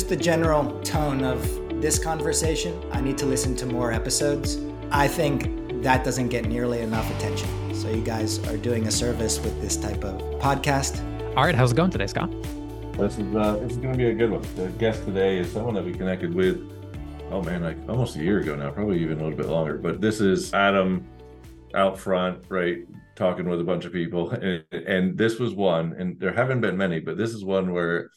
just the general tone of this conversation. I need to listen to more episodes. I think that doesn't get nearly enough attention. So you guys are doing a service with this type of podcast. All right, how's it going today, Scott? This is uh, this is going to be a good one. The guest today is someone that we connected with. Oh man, like almost a year ago now, probably even a little bit longer. But this is Adam out front, right, talking with a bunch of people, and, and this was one, and there haven't been many, but this is one where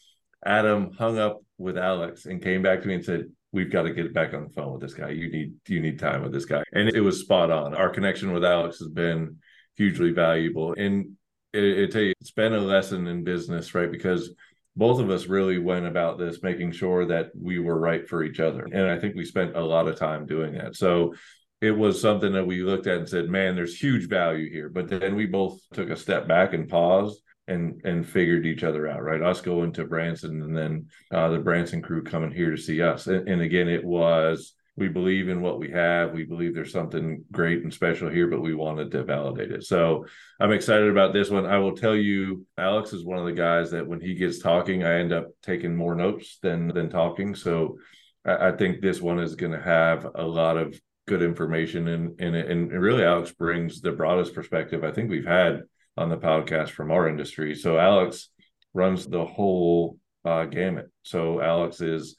Adam hung up with Alex and came back to me and said, "We've got to get back on the phone with this guy. You need you need time with this guy." And it was spot on. Our connection with Alex has been hugely valuable, and it, it tell you, it's been a lesson in business, right? Because both of us really went about this making sure that we were right for each other, and I think we spent a lot of time doing that. So it was something that we looked at and said, "Man, there's huge value here." But then we both took a step back and paused and and figured each other out right? Us going to branson and then uh, the branson crew coming here to see us. And, and, again it was we believe in what we have. We believe there's something great and special here but we wanted to validate it. So i'm excited about this one. I will tell you alex is one of the guys that when he gets talking i end up taking more notes than than talking. So i, I think this one is going to have a lot of good information in, in it. And really alex brings the broadest perspective i think we've had on the podcast from our industry. So Alex runs the whole uh, gamut. So Alex is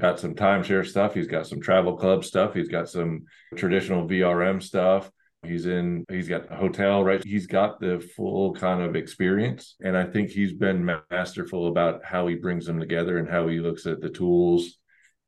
got some timeshare stuff. He's got some travel club stuff. He's got some traditional VRM stuff. He's in, he's got a hotel, right? He's got the full kind of experience. And I think he's been masterful about how he brings them together and how he looks at the tools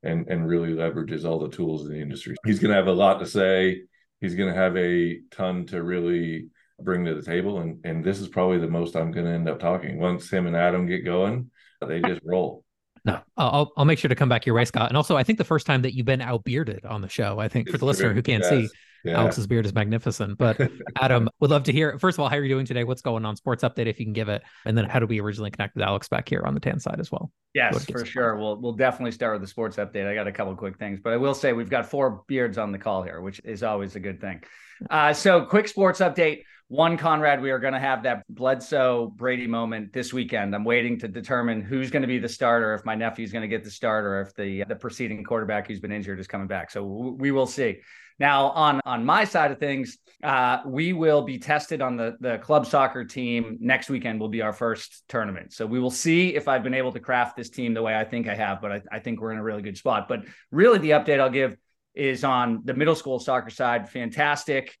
and, and really leverages all the tools in the industry. He's going to have a lot to say. He's going to have a ton to really bring to the table. And and this is probably the most I'm going to end up talking. Once him and Adam get going, they just roll. No, I'll I'll make sure to come back your way, Scott. And also, I think the first time that you've been out bearded on the show. I think for the listener who can't yes. see, yeah. Alex's beard is magnificent. But Adam, would love to hear. First of all, how are you doing today? What's going on? Sports update, if you can give it, and then how do we originally connect with Alex back here on the tan side as well? Yes, for sure. We'll we'll definitely start with the sports update. I got a couple quick things, but I will say we've got four beards on the call here, which is always a good thing. Uh, so, quick sports update. One, Conrad, we are going to have that Bledsoe Brady moment this weekend. I'm waiting to determine who's going to be the starter, if my nephew's going to get the starter, if the the preceding quarterback who's been injured is coming back. So we will see. Now, on on my side of things, uh, we will be tested on the the club soccer team next weekend. Will be our first tournament, so we will see if I've been able to craft this team the way I think I have. But I, I think we're in a really good spot. But really, the update I'll give is on the middle school soccer side. Fantastic.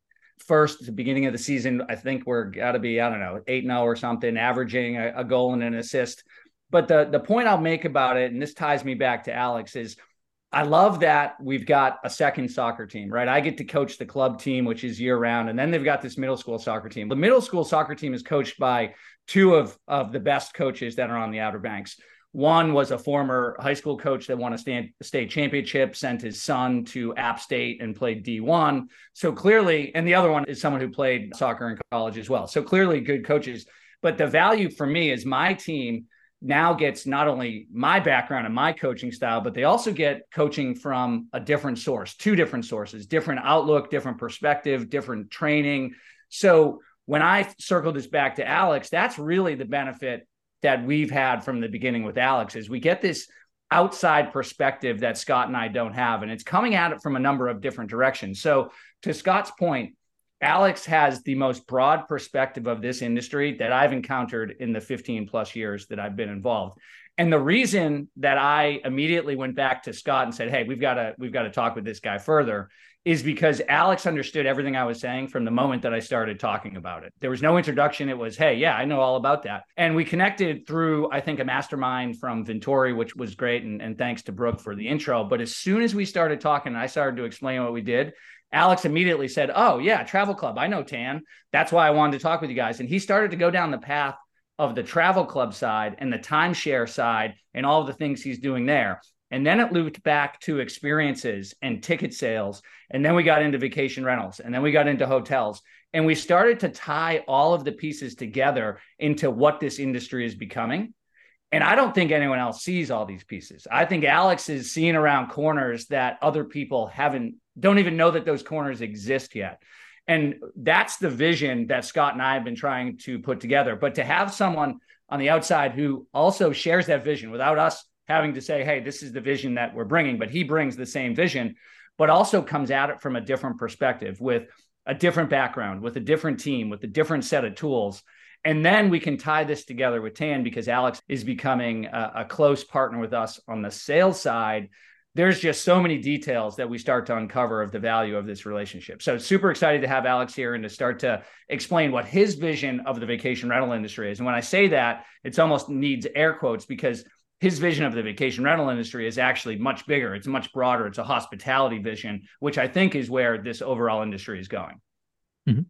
First, the beginning of the season, I think we're got to be, I don't know, 8 0 or something, averaging a, a goal and an assist. But the, the point I'll make about it, and this ties me back to Alex, is I love that we've got a second soccer team, right? I get to coach the club team, which is year round, and then they've got this middle school soccer team. The middle school soccer team is coached by two of, of the best coaches that are on the Outer Banks. One was a former high school coach that won a state championship, sent his son to App State and played D1. So clearly, and the other one is someone who played soccer in college as well. So clearly, good coaches. But the value for me is my team now gets not only my background and my coaching style, but they also get coaching from a different source, two different sources, different outlook, different perspective, different training. So when I circle this back to Alex, that's really the benefit that we've had from the beginning with Alex is we get this outside perspective that Scott and I don't have. And it's coming at it from a number of different directions. So, to Scott's point, Alex has the most broad perspective of this industry that I've encountered in the 15 plus years that I've been involved. And the reason that I immediately went back to Scott and said, "Hey, we've got to we've got to talk with this guy further," is because Alex understood everything I was saying from the moment that I started talking about it. There was no introduction. It was, "Hey, yeah, I know all about that." And we connected through, I think, a mastermind from Vintory, which was great, and, and thanks to Brooke for the intro. But as soon as we started talking, I started to explain what we did. Alex immediately said, "Oh yeah, Travel Club. I know Tan. That's why I wanted to talk with you guys." And he started to go down the path of the travel club side and the timeshare side and all the things he's doing there. And then it looped back to experiences and ticket sales. And then we got into vacation rentals and then we got into hotels. And we started to tie all of the pieces together into what this industry is becoming. And I don't think anyone else sees all these pieces. I think Alex is seeing around corners that other people haven't, don't even know that those corners exist yet. And that's the vision that Scott and I have been trying to put together. But to have someone on the outside who also shares that vision without us having to say, hey, this is the vision that we're bringing, but he brings the same vision, but also comes at it from a different perspective with a different background, with a different team, with a different set of tools. And then we can tie this together with Tan because Alex is becoming a, a close partner with us on the sales side there's just so many details that we start to uncover of the value of this relationship. So super excited to have Alex here and to start to explain what his vision of the vacation rental industry is. And when I say that, it's almost needs air quotes because his vision of the vacation rental industry is actually much bigger. It's much broader. It's a hospitality vision, which I think is where this overall industry is going. Mm-hmm.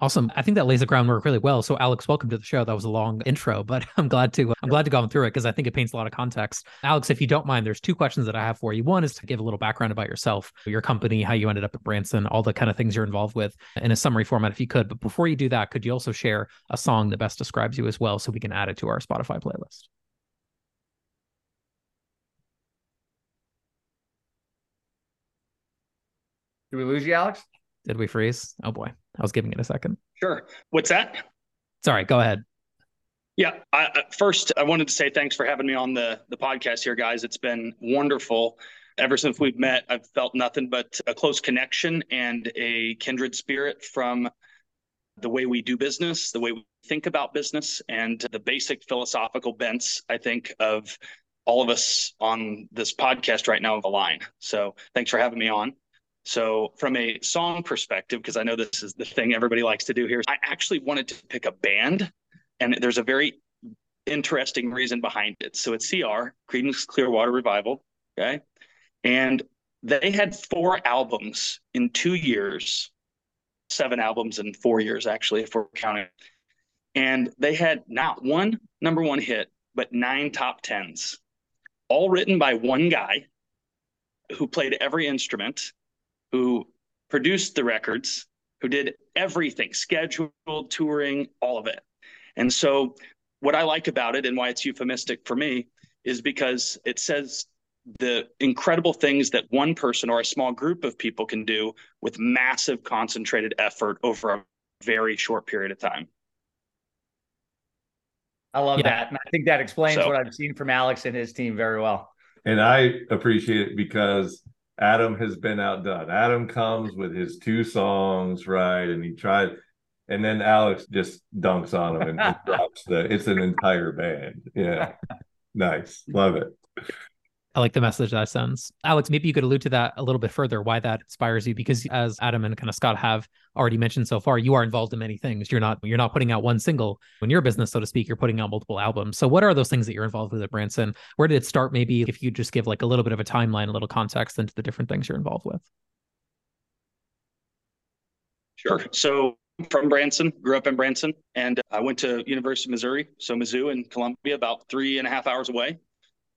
Awesome. I think that lays the groundwork really well. So, Alex, welcome to the show. That was a long intro, but I'm glad to I'm glad to go through it because I think it paints a lot of context. Alex, if you don't mind, there's two questions that I have for you. One is to give a little background about yourself, your company, how you ended up at Branson, all the kind of things you're involved with in a summary format, if you could. But before you do that, could you also share a song that best describes you as well, so we can add it to our Spotify playlist? Did we lose you, Alex? Did we freeze? Oh boy, I was giving it a second. Sure. What's that? Sorry, go ahead. Yeah. I, first, I wanted to say thanks for having me on the the podcast here, guys. It's been wonderful. Ever since we've met, I've felt nothing but a close connection and a kindred spirit from the way we do business, the way we think about business, and the basic philosophical bents, I think, of all of us on this podcast right now of align. So thanks for having me on. So, from a song perspective, because I know this is the thing everybody likes to do here, I actually wanted to pick a band, and there's a very interesting reason behind it. So, it's CR, Creedence Clearwater Revival. Okay. And they had four albums in two years, seven albums in four years, actually, if we're counting. And they had not one number one hit, but nine top tens, all written by one guy who played every instrument who produced the records, who did everything, scheduled, touring, all of it. And so, what I like about it and why it's euphemistic for me is because it says the incredible things that one person or a small group of people can do with massive concentrated effort over a very short period of time. I love yeah. that. And I think that explains so, what I've seen from Alex and his team very well. And I appreciate it because Adam has been outdone. Adam comes with his two songs, right? And he tried, and then Alex just dunks on him and, and drops the. It's an entire band. Yeah, nice, love it. I like the message that sends. Alex, maybe you could allude to that a little bit further, why that inspires you, because as Adam and kind of Scott have already mentioned so far, you are involved in many things. You're not you're not putting out one single in your business, so to speak. You're putting out multiple albums. So what are those things that you're involved with at Branson? Where did it start? Maybe if you just give like a little bit of a timeline, a little context into the different things you're involved with. Sure. So from Branson, grew up in Branson, and I went to University of Missouri, so Mizzou in Columbia, about three and a half hours away.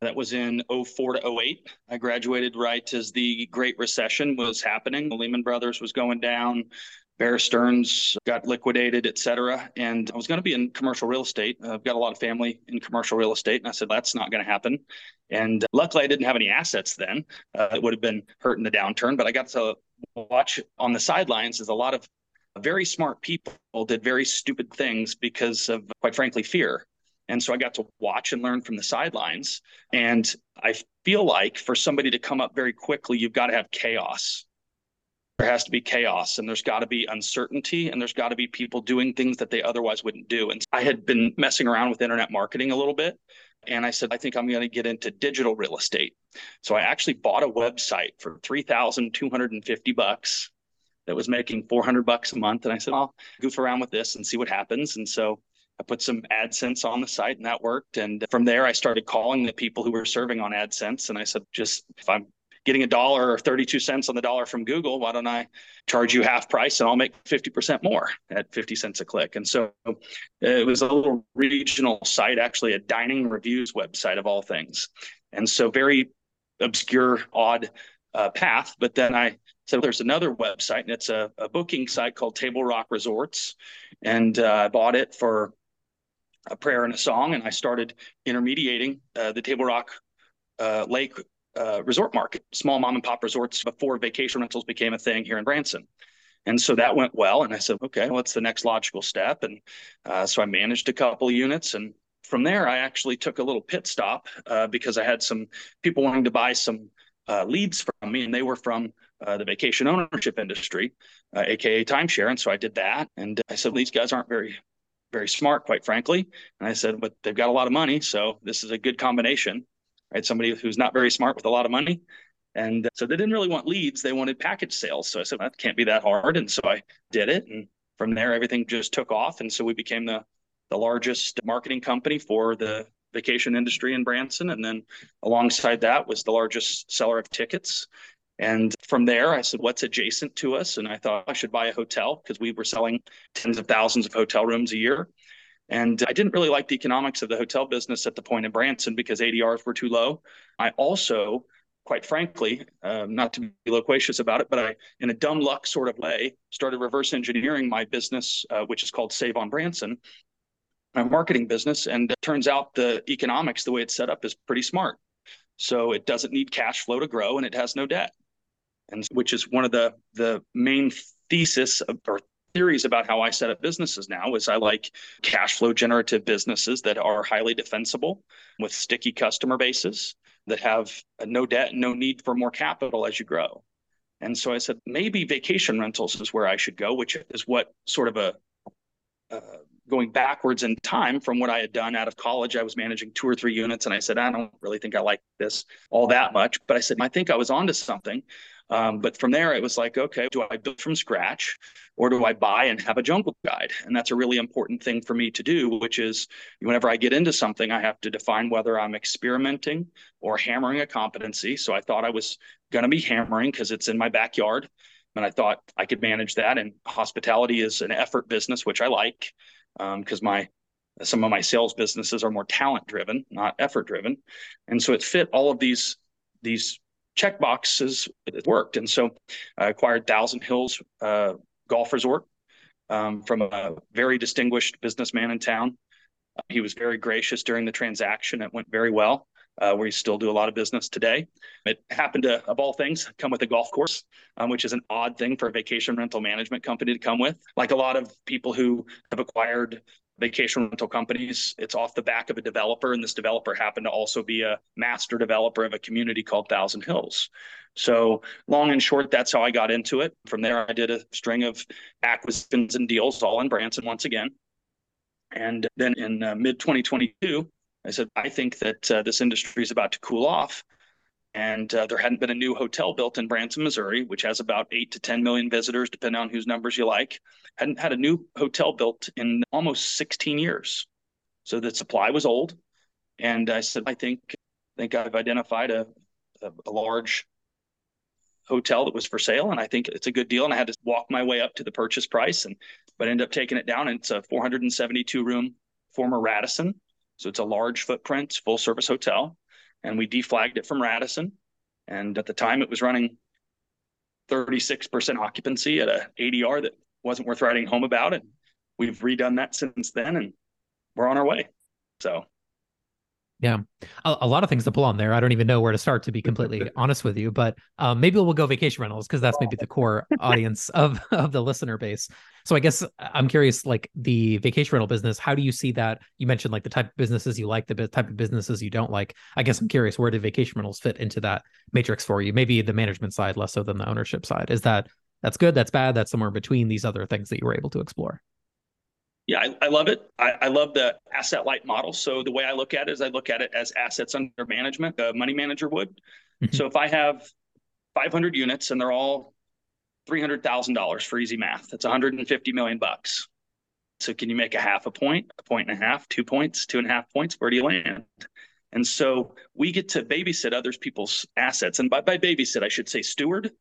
That was in 04 to 08. I graduated right as the Great Recession was happening. The Lehman Brothers was going down. Bear Stearns got liquidated, et cetera. And I was going to be in commercial real estate. I've got a lot of family in commercial real estate. And I said, that's not going to happen. And luckily, I didn't have any assets then. Uh, it would have been hurt in the downturn. But I got to watch on the sidelines as a lot of very smart people did very stupid things because of, quite frankly, fear. And so I got to watch and learn from the sidelines. And I feel like for somebody to come up very quickly, you've got to have chaos. There has to be chaos and there's got to be uncertainty and there's got to be people doing things that they otherwise wouldn't do. And I had been messing around with internet marketing a little bit. And I said, I think I'm going to get into digital real estate. So I actually bought a website for 3,250 bucks that was making 400 bucks a month. And I said, I'll goof around with this and see what happens. And so I put some AdSense on the site and that worked. And from there, I started calling the people who were serving on AdSense. And I said, just if I'm getting a dollar or 32 cents on the dollar from Google, why don't I charge you half price and I'll make 50% more at 50 cents a click? And so uh, it was a little regional site, actually a dining reviews website of all things. And so very obscure, odd uh, path. But then I said, there's another website and it's a, a booking site called Table Rock Resorts. And uh, I bought it for a prayer and a song, and I started intermediating uh, the Table Rock uh, Lake uh, resort market, small mom and pop resorts before vacation rentals became a thing here in Branson. And so that went well. And I said, okay, what's the next logical step? And uh, so I managed a couple of units and from there, I actually took a little pit stop uh, because I had some people wanting to buy some uh, leads from me, and they were from uh, the vacation ownership industry, aka uh, timeshare. And so I did that, and I said these guys aren't very, very smart, quite frankly. And I said, but they've got a lot of money, so this is a good combination, Somebody who's not very smart with a lot of money. And uh, so they didn't really want leads; they wanted package sales. So I said that can't be that hard, and so I did it. And from there, everything just took off, and so we became the the largest marketing company for the vacation industry in Branson. And then alongside that was the largest seller of tickets. And from there, I said, what's adjacent to us? And I thought I should buy a hotel because we were selling tens of thousands of hotel rooms a year. And I didn't really like the economics of the hotel business at the point in Branson because ADRs were too low. I also, quite frankly, uh, not to be loquacious about it, but I, in a dumb luck sort of way, started reverse engineering my business, uh, which is called Save on Branson, my marketing business. And it turns out the economics, the way it's set up, is pretty smart. So it doesn't need cash flow to grow and it has no debt. And which is one of the the main thesis of, or theories about how I set up businesses now is I like cash flow generative businesses that are highly defensible with sticky customer bases that have no debt, no need for more capital as you grow. And so I said, maybe vacation rentals is where I should go, which is what sort of a, a going backwards in time from what I had done out of college. I was managing two or three units, and I said, I don't really think I like this all that much. But I said, I think I was onto something. Um, but from there, it was like, okay, do I build from scratch or do I buy and have a jungle guide? And that's a really important thing for me to do, which is whenever I get into something, I have to define whether I'm experimenting or hammering a competency. So I thought I was going to be hammering because it's in my backyard. And I thought I could manage that. And hospitality is an effort business, which I like because um, my some of my sales businesses are more talent driven, not effort driven, and so it fit all of these these check boxes. It worked, and so I acquired Thousand Hills uh, Golf Resort um, from a very distinguished businessman in town. he was very gracious during the transaction. It went very well. Uh, we still do a lot of business today. It happened to, of all things, come with a golf course, um, which is an odd thing for a vacation rental management company to come with. Like a lot of people who have acquired vacation rental companies, it's off the back of a developer, and this developer happened to also be a master developer of a community called Thousand Hills. So, long and short, that's how I got into it. From there, I did a string of acquisitions and deals, all in Branson once again. And then in uh, mid 2022, I said, I think that uh, this industry is about to cool off. And uh, there hadn't been a new hotel built in Branson, Missouri, which has about eight to 10 million visitors, depending on whose numbers you like. Hadn't had a new hotel built in almost 16 years. So the supply was old. And I said, I think, I think I've identified a, a, a large hotel that was for sale and I think it's a good deal. And I had to walk my way up to the purchase price and but ended up taking it down. And it's a 472 room former Radisson so it's a large footprint, full service hotel. And we deflagged it from Radisson. And at the time, it was running 36% occupancy at a ADR that wasn't worth writing home about. And we've redone that since then, and we're on our way. So yeah, a, a, lot of things to pull on there. I don't even know where to start, to be completely honest with you. But um, maybe we'll go vacation rentals because that's maybe the core audience of of the listener base. So I guess I'm curious, like the vacation rental business. How do you see that? You mentioned like the type of businesses you like, the type of businesses you don't like. I guess I'm curious, where do vacation rentals fit into that matrix for you? Maybe the management side less so than the ownership side. Is that that's good? That's bad? That's somewhere between these other things that you were able to explore. Yeah, I, I love it. I, I, love the asset light model. So the way I look at it is I look at it as assets under management, a money manager would. Mm-hmm. So if I have 500 units and they're all $300,000 for easy math, that's 150 million bucks. So can you make a half a point, a point and a half, two points, two and a half points? Where do you land? And so we get to babysit others people's assets. And by, by babysit, I should say steward,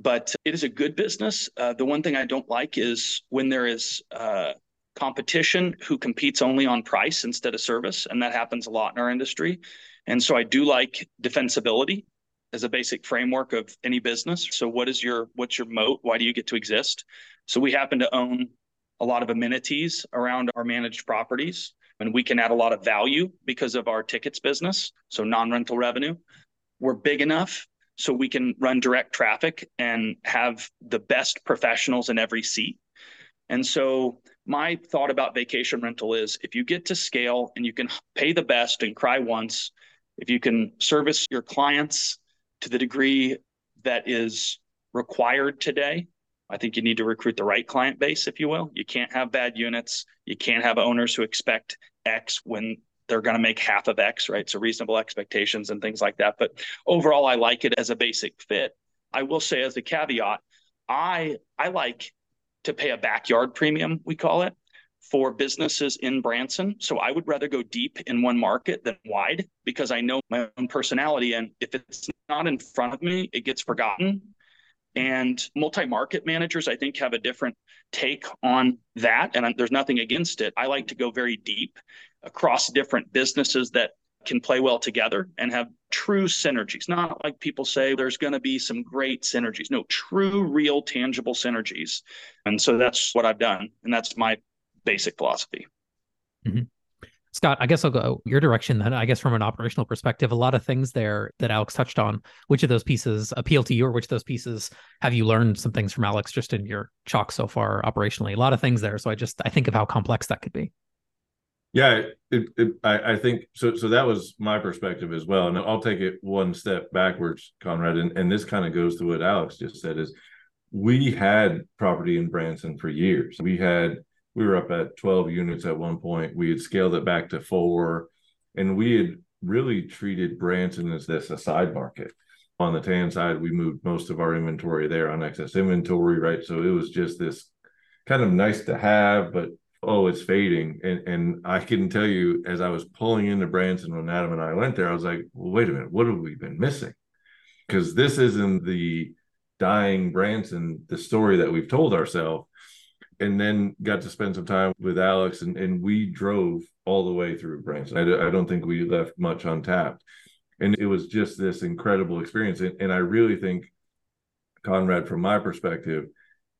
but it is a good business. Uh, the one thing I don't like is when there is uh, competition who competes only on price instead of service. And that happens a lot in our industry. And so I do like defensibility as a basic framework of any business. So what is your what's your moat? Why do you get to exist? So we happen to own a lot of amenities around our managed properties and we can add a lot of value because of our tickets business, so non-rental revenue. We're big enough so we can run direct traffic and have the best professionals in every seat. And so my thought about vacation rental is if you get to scale and you can pay the best and cry once, if you can service your clients to the degree that is required today, I think you need to recruit the right client base, if you will. You can't have bad units. You can't have owners who expect X when they're going to make half of X, right? So reasonable expectations and things like that. But overall, I like it as a basic fit. I will say as a caveat, I I like to pay a backyard premium, we call it, for businesses in Branson. So I would rather go deep in one market than wide because I know my own personality. And if it's not in front of me, it gets forgotten. And multi market managers, I think, have a different take on that. And there's nothing against it. I like to go very deep across different businesses that can play well together and have true synergies. Not like people say there's going to be some great synergies. No, true, real, tangible synergies. And so that's what I've done. And that's my basic philosophy. Mm-hmm. Scott, I guess I'll go your direction then. I guess from an operational perspective, a lot of things there that Alex touched on. Which of those pieces appeal to you, or which of those pieces have you learned some things from Alex just in your chalk so far operationally? A lot of things there. So I just I think of how complex that could be. Yeah, it, it, I, I think so. So that was my perspective as well, and I'll take it one step backwards, Conrad. And, and this kind of goes to what Alex just said: is we had property in Branson for years. We had we were up at 12 units at one point. We had scaled it back to four, and we had really treated Branson as this a side market. On the tan side, we moved most of our inventory there on excess inventory, right? So it was just this kind of nice to have, but oh, it's fading. And and I can tell you, as I was pulling into Branson when Adam and I went there, I was like, well, wait a minute, what have we been missing? Because this isn't the dying Branson, the story that we've told ourselves and then got to spend some time with Alex, and, and we drove all the way through Branson. I, I don't think we left much untapped. And it was just this incredible experience. And, and I really think, Conrad, from my perspective,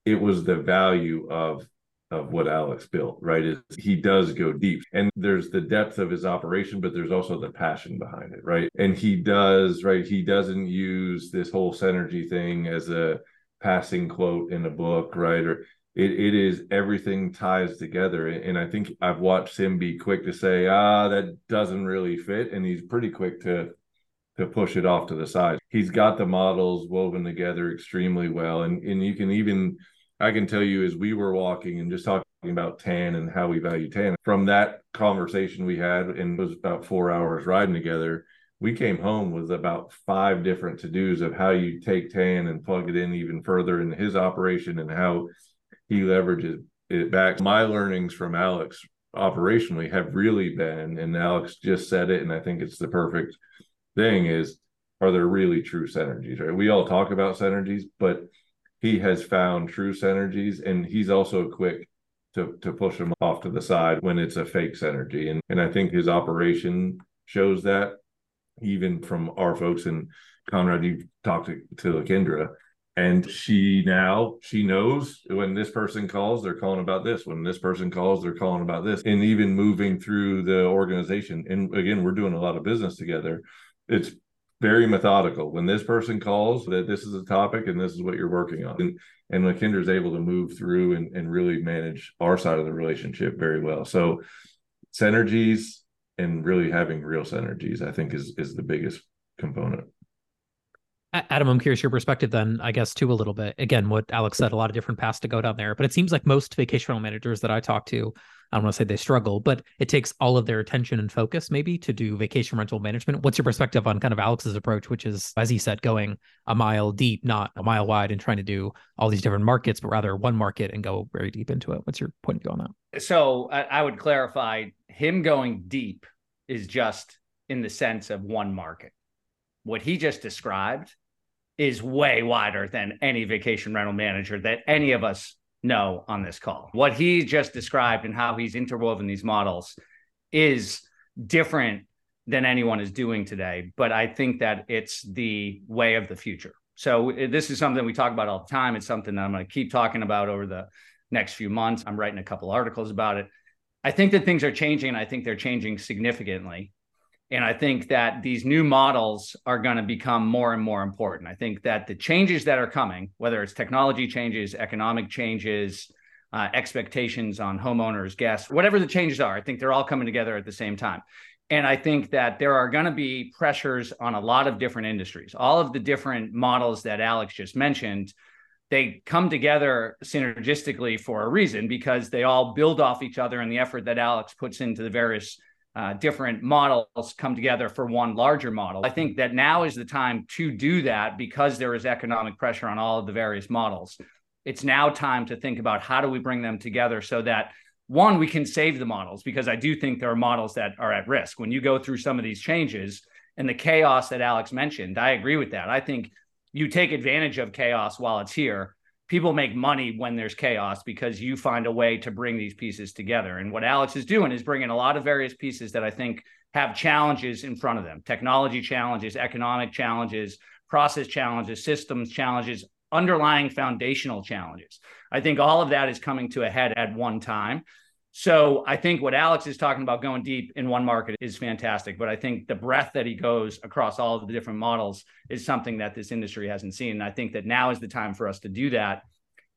it was the value of of what Alex built, right? Is he does go deep. And there's the depth of his operation, but there's also the passion behind it, right? And he does, right? He doesn't use this whole synergy thing as a passing quote in a book, right? Or it, it is everything ties together. And I think I've watched him be quick to say, ah, that doesn't really fit. And he's pretty quick to to push it off to the side. He's got the models woven together extremely well. And and you can even I can tell you as we were walking and just talking about tan and how we value tan, from that conversation we had and it was about four hours riding together, we came home with about five different to-dos of how you take tan and plug it in even further in his operation and how he leverages it back. My learnings from Alex operationally have really been, and Alex just said it, and I think it's the perfect thing is are there really true synergies, right? We all talk about synergies, but he has found true synergies and he's also quick to to push them off to the side when it's a fake synergy. And and I think his operation shows that even from our folks and Conrad, you talked to, to Lakendra, and she now she knows when this person calls they're calling about this when this person calls they're calling about this and even moving through the organization and again we're doing a lot of business together it's very methodical. When this person calls that this is a topic and this is what you're working on. And and is able to move through and, and really manage our side of the relationship very well. So synergies and really having real synergies i think is is the biggest component Adam, I'm curious your perspective then, I guess, too, a little bit. Again, what Alex said, a lot of different paths to go down there. But it seems like most vacation rental managers that I talk to, I don't want to say they struggle, but it takes all of their attention and focus maybe to do vacation rental management. What's your perspective on kind of Alex's approach, which is, as he said, going a mile deep, not a mile wide, and trying to do all these different markets, but rather one market and go very deep into it? What's your point of view on that? So I, would clarify him going deep is just in the sense of one market. What he just described is way wider than any vacation rental manager that any of us know on this call. What he just described and how he's interwoven these models is different than anyone is doing today. But I think that it's the way of the future. So uh, this is something we talk about all the time. It's something that I'm going to keep talking about over the next few months. I'm writing a couple articles about it. I think that things are changing I think they're changing significantly. And I think that these new models are going to become more and more important. I think that the changes that are coming, whether it's technology changes, economic changes, uh, expectations on homeowners, guests, whatever the changes are. I think they're all coming together at the same time. And I think that there are going to be pressures on a lot of different industries. All of the different models that Alex just mentioned, they come together synergistically for a reason because they all build off each other and the effort that Alex puts into the various uh, different models come together for one larger model. I think that now is the time to do that because there is economic pressure on all of the various models. It's now time to think about how do we bring them together so that one, we can save the models because I do think there are models that are at risk. When you go through some of these changes and the chaos that Alex mentioned, I agree with that. I think you take advantage of chaos while it's here. People make money when there's chaos because you find a way to bring these pieces together. And what Alex is doing is bringing a lot of various pieces that I think have challenges in front of them technology challenges, economic challenges, process challenges, systems challenges, underlying foundational challenges. I think all of that is coming to a head at one time. So I think what Alex is talking about going deep in one market is fantastic, but I think the breadth that he goes across all of the different models is something that this industry hasn't seen. And I think that now is the time for us to do that.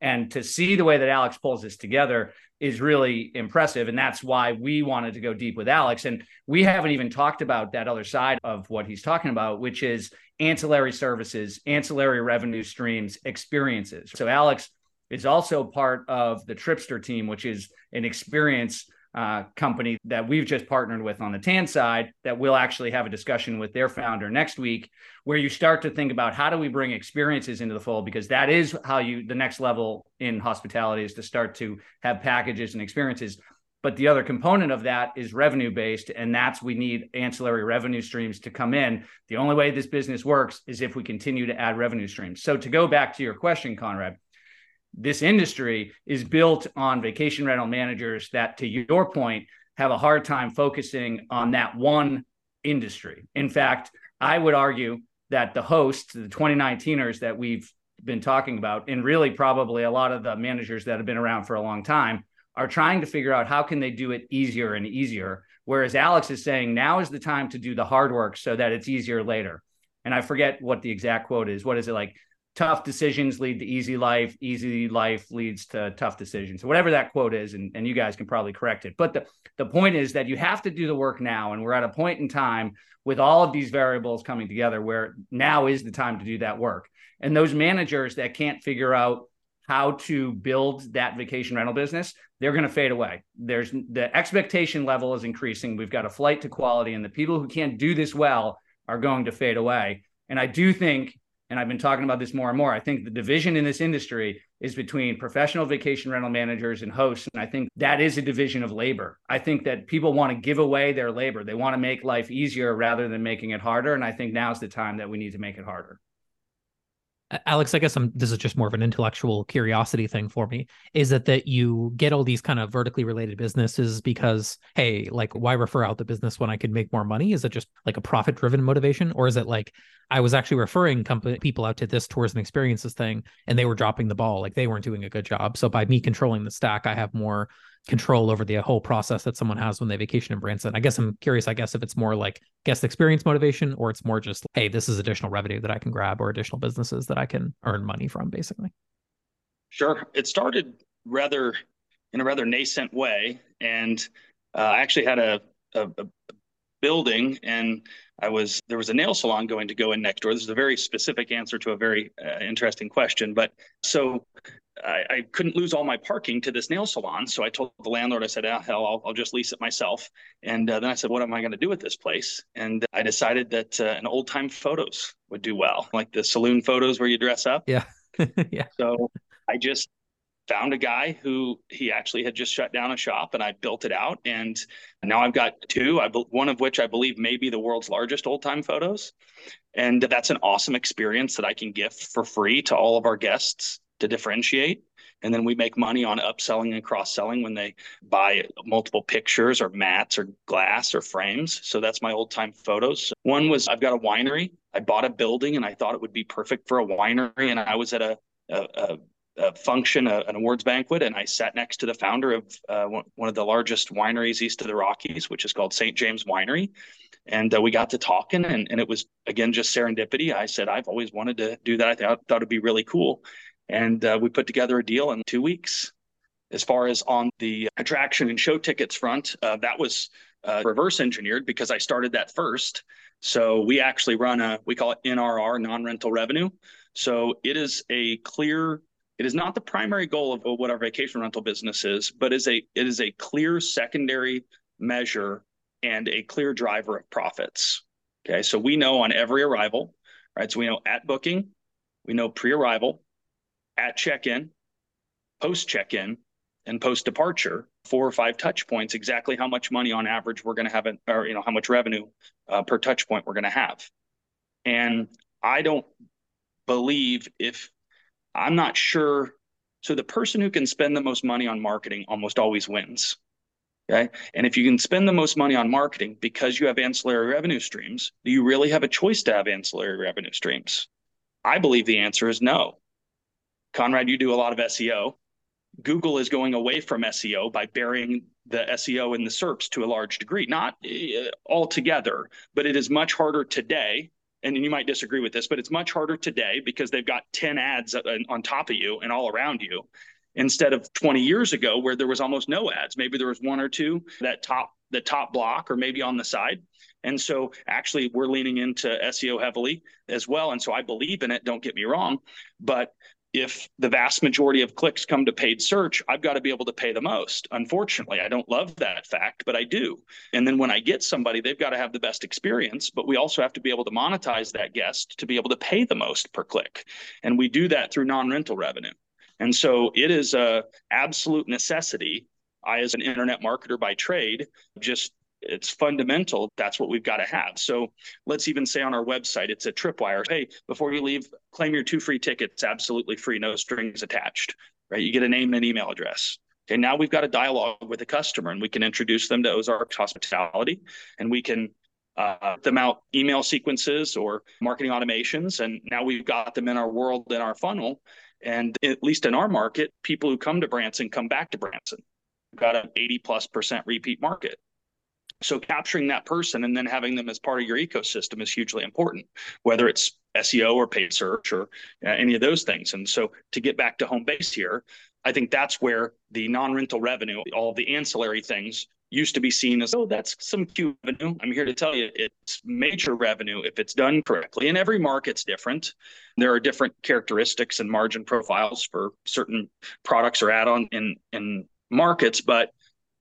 And to see the way that Alex pulls this together is really impressive. And that's why we wanted to go deep with Alex. And we haven't even talked about that other side of what he's talking about, which is ancillary services, ancillary revenue streams, experiences. So Alex is also part of the Tripster team, which is an experience uh, company that we've just partnered with on the tan side that we'll actually have a discussion with their founder next week where you start to think about how do we bring experiences into the fold because that is how you the next level in hospitality is to start to have packages and experiences. But the other component of that is revenue based and that's we need ancillary revenue streams to come in. The only way this business works is if we continue to add revenue streams. So to go back to your question conrad this industry is built on vacation rental managers that to your point have a hard time focusing on that one industry. In fact i would argue that the hosts the 2019ers that we've been talking about and really probably a lot of the managers that have been around for a long time are trying to figure out how can they do it easier and easier. Whereas alex is saying now is the time to do the hard work so that it's easier later. And i forget what the exact quote is. What is it like tough decisions lead to easy life easy life leads to tough decisions. Whatever that quote is and, and you guys can probably correct it. But the, the point is that you have to do the work now and we're at a point in time with all of these variables coming together where now is the time to do that work. And those managers that can't figure out how to build that vacation rental business they're going to fade away. There's the expectation level is increasing. We've got a flight to quality and the people who can't do this well are going to fade away. And i do think and I've been talking about this more and more. I think the division in this industry is between professional vacation rental managers and hosts. And I think that is a division of labor. I think that people want to give away their labor. They want to make life easier rather than making it harder. And I think now's the time that we need to make it harder. Alex, I guess I'm, this is just more of an intellectual curiosity thing for me. Is it that you get all these kind of vertically related businesses because, hey, like, why refer out the business when I could make more money? Is it just like a profit driven motivation? Or is it like, I was actually referring people out to this tours and experiences thing and they were dropping the ball, like they weren't doing a good job. So by me controlling the stack, I have more control over the whole process that someone has when they vacation in Branson. I guess I'm curious, I guess if it's more like guest experience motivation or it's more just, hey, this is additional revenue that I can grab or additional businesses that I can earn money from, basically. Sure. It started rather in a rather nascent way. And uh, I actually had a, a, a building and I was there was a nail salon going to go in next door. This is a very specific answer to a very uh, interesting question. But so I, I, couldn't lose all my parking to this nail salon. So I told the landlord, I said, ah, hell, I'll, I'll just lease it myself. And uh, then I said, what am I going to do with this place? And I decided that uh, an old time photos would do well, like the saloon photos where you dress up. Yeah. yeah. So I just found a guy who he actually had just shut down a shop and I built it out. And now I've got two, I, one of which I believe may be the world's largest old time photos. And that's an awesome experience that I can gift for free to all of our guests to differentiate. And then we make money on upselling and cross selling when they buy multiple pictures or mats or glass or frames. So that's my old time photos. One was I've got a winery. I bought a building and I thought it would be perfect for a winery. And I was at a, a, a a function, a, an awards banquet, and I sat next to the founder of uh, one of the largest wineries east of the Rockies, which is called St. James Winery. And uh, we got to talking, and, and it was again just serendipity. I said, I've always wanted to do that. I thought, thought it'd be really cool. And uh, we put together a deal in two weeks. As far as on the attraction and show tickets front, uh, that was uh, reverse engineered because I started that first. So we actually run a we call it NRR non-rental revenue. So it is a clear it is not the primary goal of what our vacation rental business is, but is a it is a clear secondary measure and a clear driver of profits. Okay, so we know on every arrival, right? So we know at booking, we know pre-arrival, at check-in, post check-in, and post departure, four or five touch points, exactly how much money on average we're going to have, or you know how much revenue uh, per touch point we're going to have. And I don't believe if I'm not sure. So the person who can spend the most money on marketing almost always wins. Okay. And if you can spend the most money on marketing because you have ancillary revenue streams, do you really have a choice to have ancillary revenue streams? I believe the answer is no. Conrad, you do a lot of SEO. Google is going away from SEO by burying the SEO in the SERPs to a large degree, not uh, altogether, but it is much harder today and you might disagree with this, but it's much harder today because they've got 10 ads uh, on top of you and all around you instead of 20 years ago where there was almost no ads. Maybe there was one or two that top the top block or maybe on the side. And so actually we're leaning into SEO heavily as well. And so I believe in it, don't get me wrong, but if the vast majority of clicks come to paid search, I've got to be able to pay the most. Unfortunately, I don't love that fact, but I do. And then when I get somebody, they've got to have the best experience, but we also have to be able to monetize that guest to be able to pay the most per click. And we do that through non-rental revenue. And so it is a absolute necessity. I, as an internet marketer by trade, just it's fundamental. That's what we've got to have. So let's even say on our website, it's a tripwire. Hey, before you leave, claim your two free tickets, absolutely free, no strings attached, right? You get a name and an email address. Okay, now we've got a dialogue with the customer and we can introduce them to Ozark Hospitality and we can uh, them out email sequences or marketing automations. And now we've got them in our world, in our funnel. And at least in our market, people who come to Branson come back to Branson. We've got an 80 plus percent repeat market. So capturing that person and then having them as part of your ecosystem is hugely important, whether it's SEO or paid search or uh, any of those things. And so to get back to home base here, I think that's where the non-rental revenue, all the ancillary things used to be seen as, oh, that's some cute revenue. I'm here to tell you it's major revenue if it's done correctly. And every market's different. There are different characteristics and margin profiles for certain products or add-on in in markets, but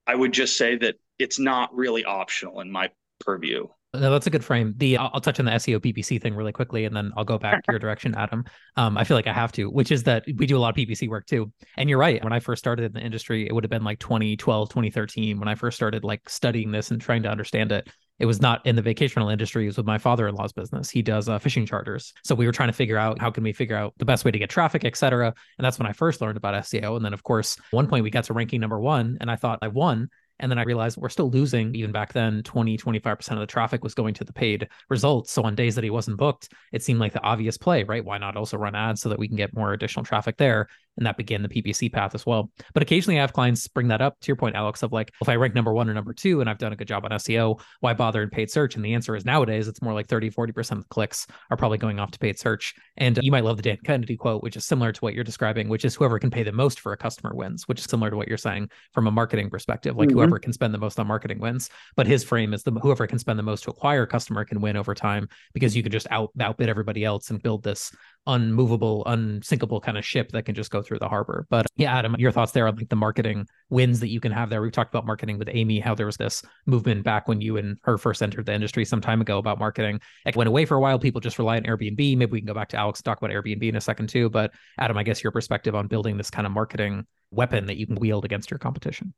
I would just say that it's not really optional in my purview. No, that's a good frame. The I'll, I'll, touch on the SEO PPC thing really quickly, and then I'll go back your direction, Adam. Um, I feel like I have to, which is that we do a lot of PPC work too. And you're right. When I first started in the industry, it would have been like 2012, 2013. When I first started like studying this and trying to understand it, it was not in the vacation industry. It was with my father-in-law's business. He does uh, fishing charters. So we were trying to figure out how can we figure out the best way to get traffic, et cetera. And that's when I first learned about SEO. And then of course, one point we got to ranking number one, and I thought I won. And then I realized we're still losing, even back then, 20, 25% of the traffic was going to the paid results. So on days that he wasn't booked, it seemed like the obvious play, right? Why not also run ads so that we can get more additional traffic there? And that began the PPC path as well. But occasionally I have clients bring that up to your point, Alex, of like, if I rank number one or number two and I've done a good job on SEO, why bother in paid search? And the answer is nowadays it's more like 30, 40% of clicks are probably going off to paid search. And you might love the Dan Kennedy quote, which is similar to what you're describing, which is whoever can pay the most for a customer wins, which is similar to what you're saying from a marketing perspective. Like mm-hmm. whoever can spend the most on marketing wins. But his frame is the whoever can spend the most to acquire a customer can win over time because you can just out outbid everybody else and build this unmovable, unsinkable kind of ship that can just go through the harbor. But uh, yeah, Adam, your thoughts there on like the marketing wins that you can have there. We've talked about marketing with Amy, how there was this movement back when you and her first entered the industry some time ago about marketing. It went away for a while. People just rely on Airbnb. Maybe we can go back to Alex and talk about Airbnb in a second too. But Adam, I guess your perspective on building this kind of marketing weapon that you can wield against your competition.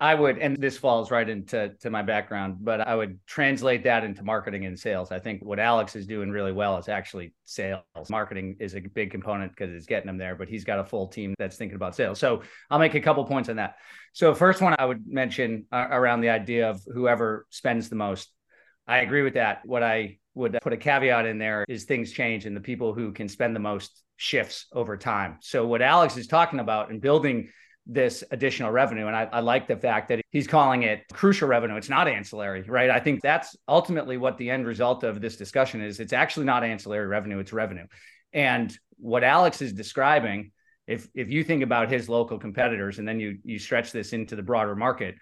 I would, and this falls right into to my background, but I would translate that into marketing and sales. I think what Alex is doing really well is actually sales. Marketing is a big component because it's getting them there, but he's got a full team that's thinking about sales. So I'll make a couple points on that. So first one I would mention uh, around the idea of whoever spends the most. I agree with that. What I would put a caveat in there is things change and the people who can spend the most shifts over time. So what Alex is talking about and building this additional revenue. And I, I, like the fact that he's calling it crucial revenue. It's not ancillary, right? I think that's ultimately what the end result of this discussion is. It's actually not ancillary revenue, it's revenue. And what Alex is describing if if you think about his local competitors and then you you stretch this into the broader market,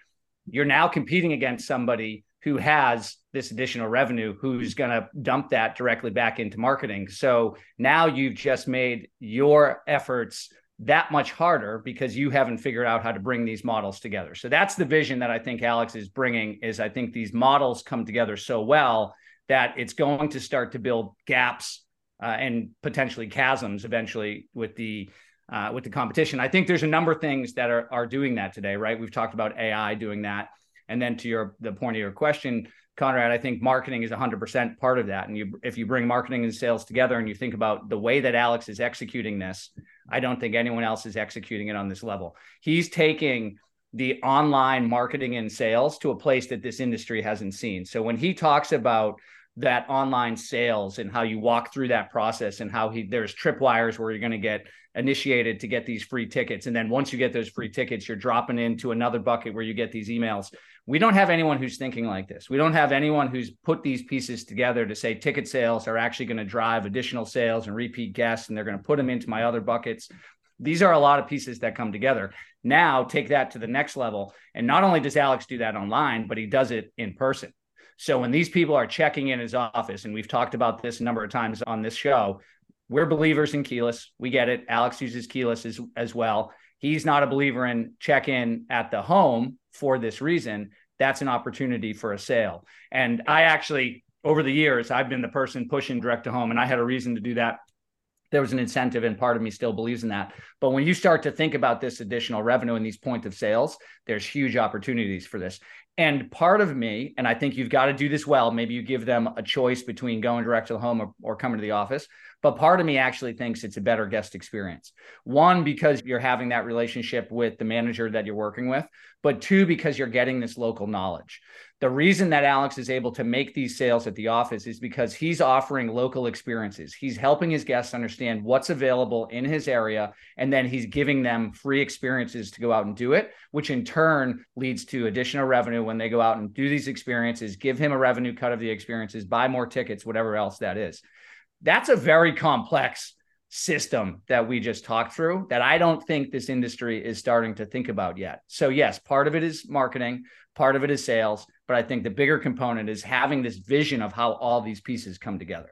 you're now competing against somebody who has this additional revenue who's going to dump that directly back into marketing. So now you've just made your efforts that much harder because you haven't figured out how to bring these models together. So that's the vision that I think Alex is bringing is I think these models come together so well that it's going to start to build gaps uh, and potentially chasms eventually with the uh, with the competition. I think there's a number of things that are are doing that today, right? We've talked about AI doing that, and then to your the point of your question, Conrad, I think marketing is 100% part of that. And you, if you bring marketing and sales together, and you think about the way that Alex is executing this, I don't think anyone else is executing it on this level. He's taking the online marketing and sales to a place that this industry hasn't seen. So when he talks about that online sales and how you walk through that process and how he there's tripwires where you're going to get initiated to get these free tickets and then once you get those free tickets you're dropping into another bucket where you get these emails we don't have anyone who's thinking like this we don't have anyone who's put these pieces together to say ticket sales are actually going to drive additional sales and repeat guests and they're going to put them into my other buckets these are a lot of pieces that come together now take that to the next level and not only does alex do that online but he does it in person so when these people are checking in his office, and we've talked about this a number of times on this show, we're believers in keyless. We get it. Alex uses keyless as, as well. He's not a believer in check in at the home for this reason. That's an opportunity for a sale. And I actually, over the years, I've been the person pushing direct to home, and I had a reason to do that there was an incentive and part of me still believes in that but when you start to think about this additional revenue and these point of sales there's huge opportunities for this and part of me, and I think you've got to do this well, maybe you give them a choice between going direct to the home or, or coming to the office. But part of me actually thinks it's a better guest experience. One, because you're having that relationship with the manager that you're working with, but two, because you're getting this local knowledge. The reason that Alex is able to make these sales at the office is because he's offering local experiences. He's helping his guests understand what's available in his area, and then he's giving them free experiences to go out and do it, which in turn leads to additional revenue when they go out and do these experiences, give him a revenue cut of the experiences, buy more tickets, whatever else that is. That's a very complex system that we just talked through that I don't think this industry is starting to think about yet. So, yes, part of it is marketing, part of it is sales, but I think the bigger component is having this vision of how all these pieces come together.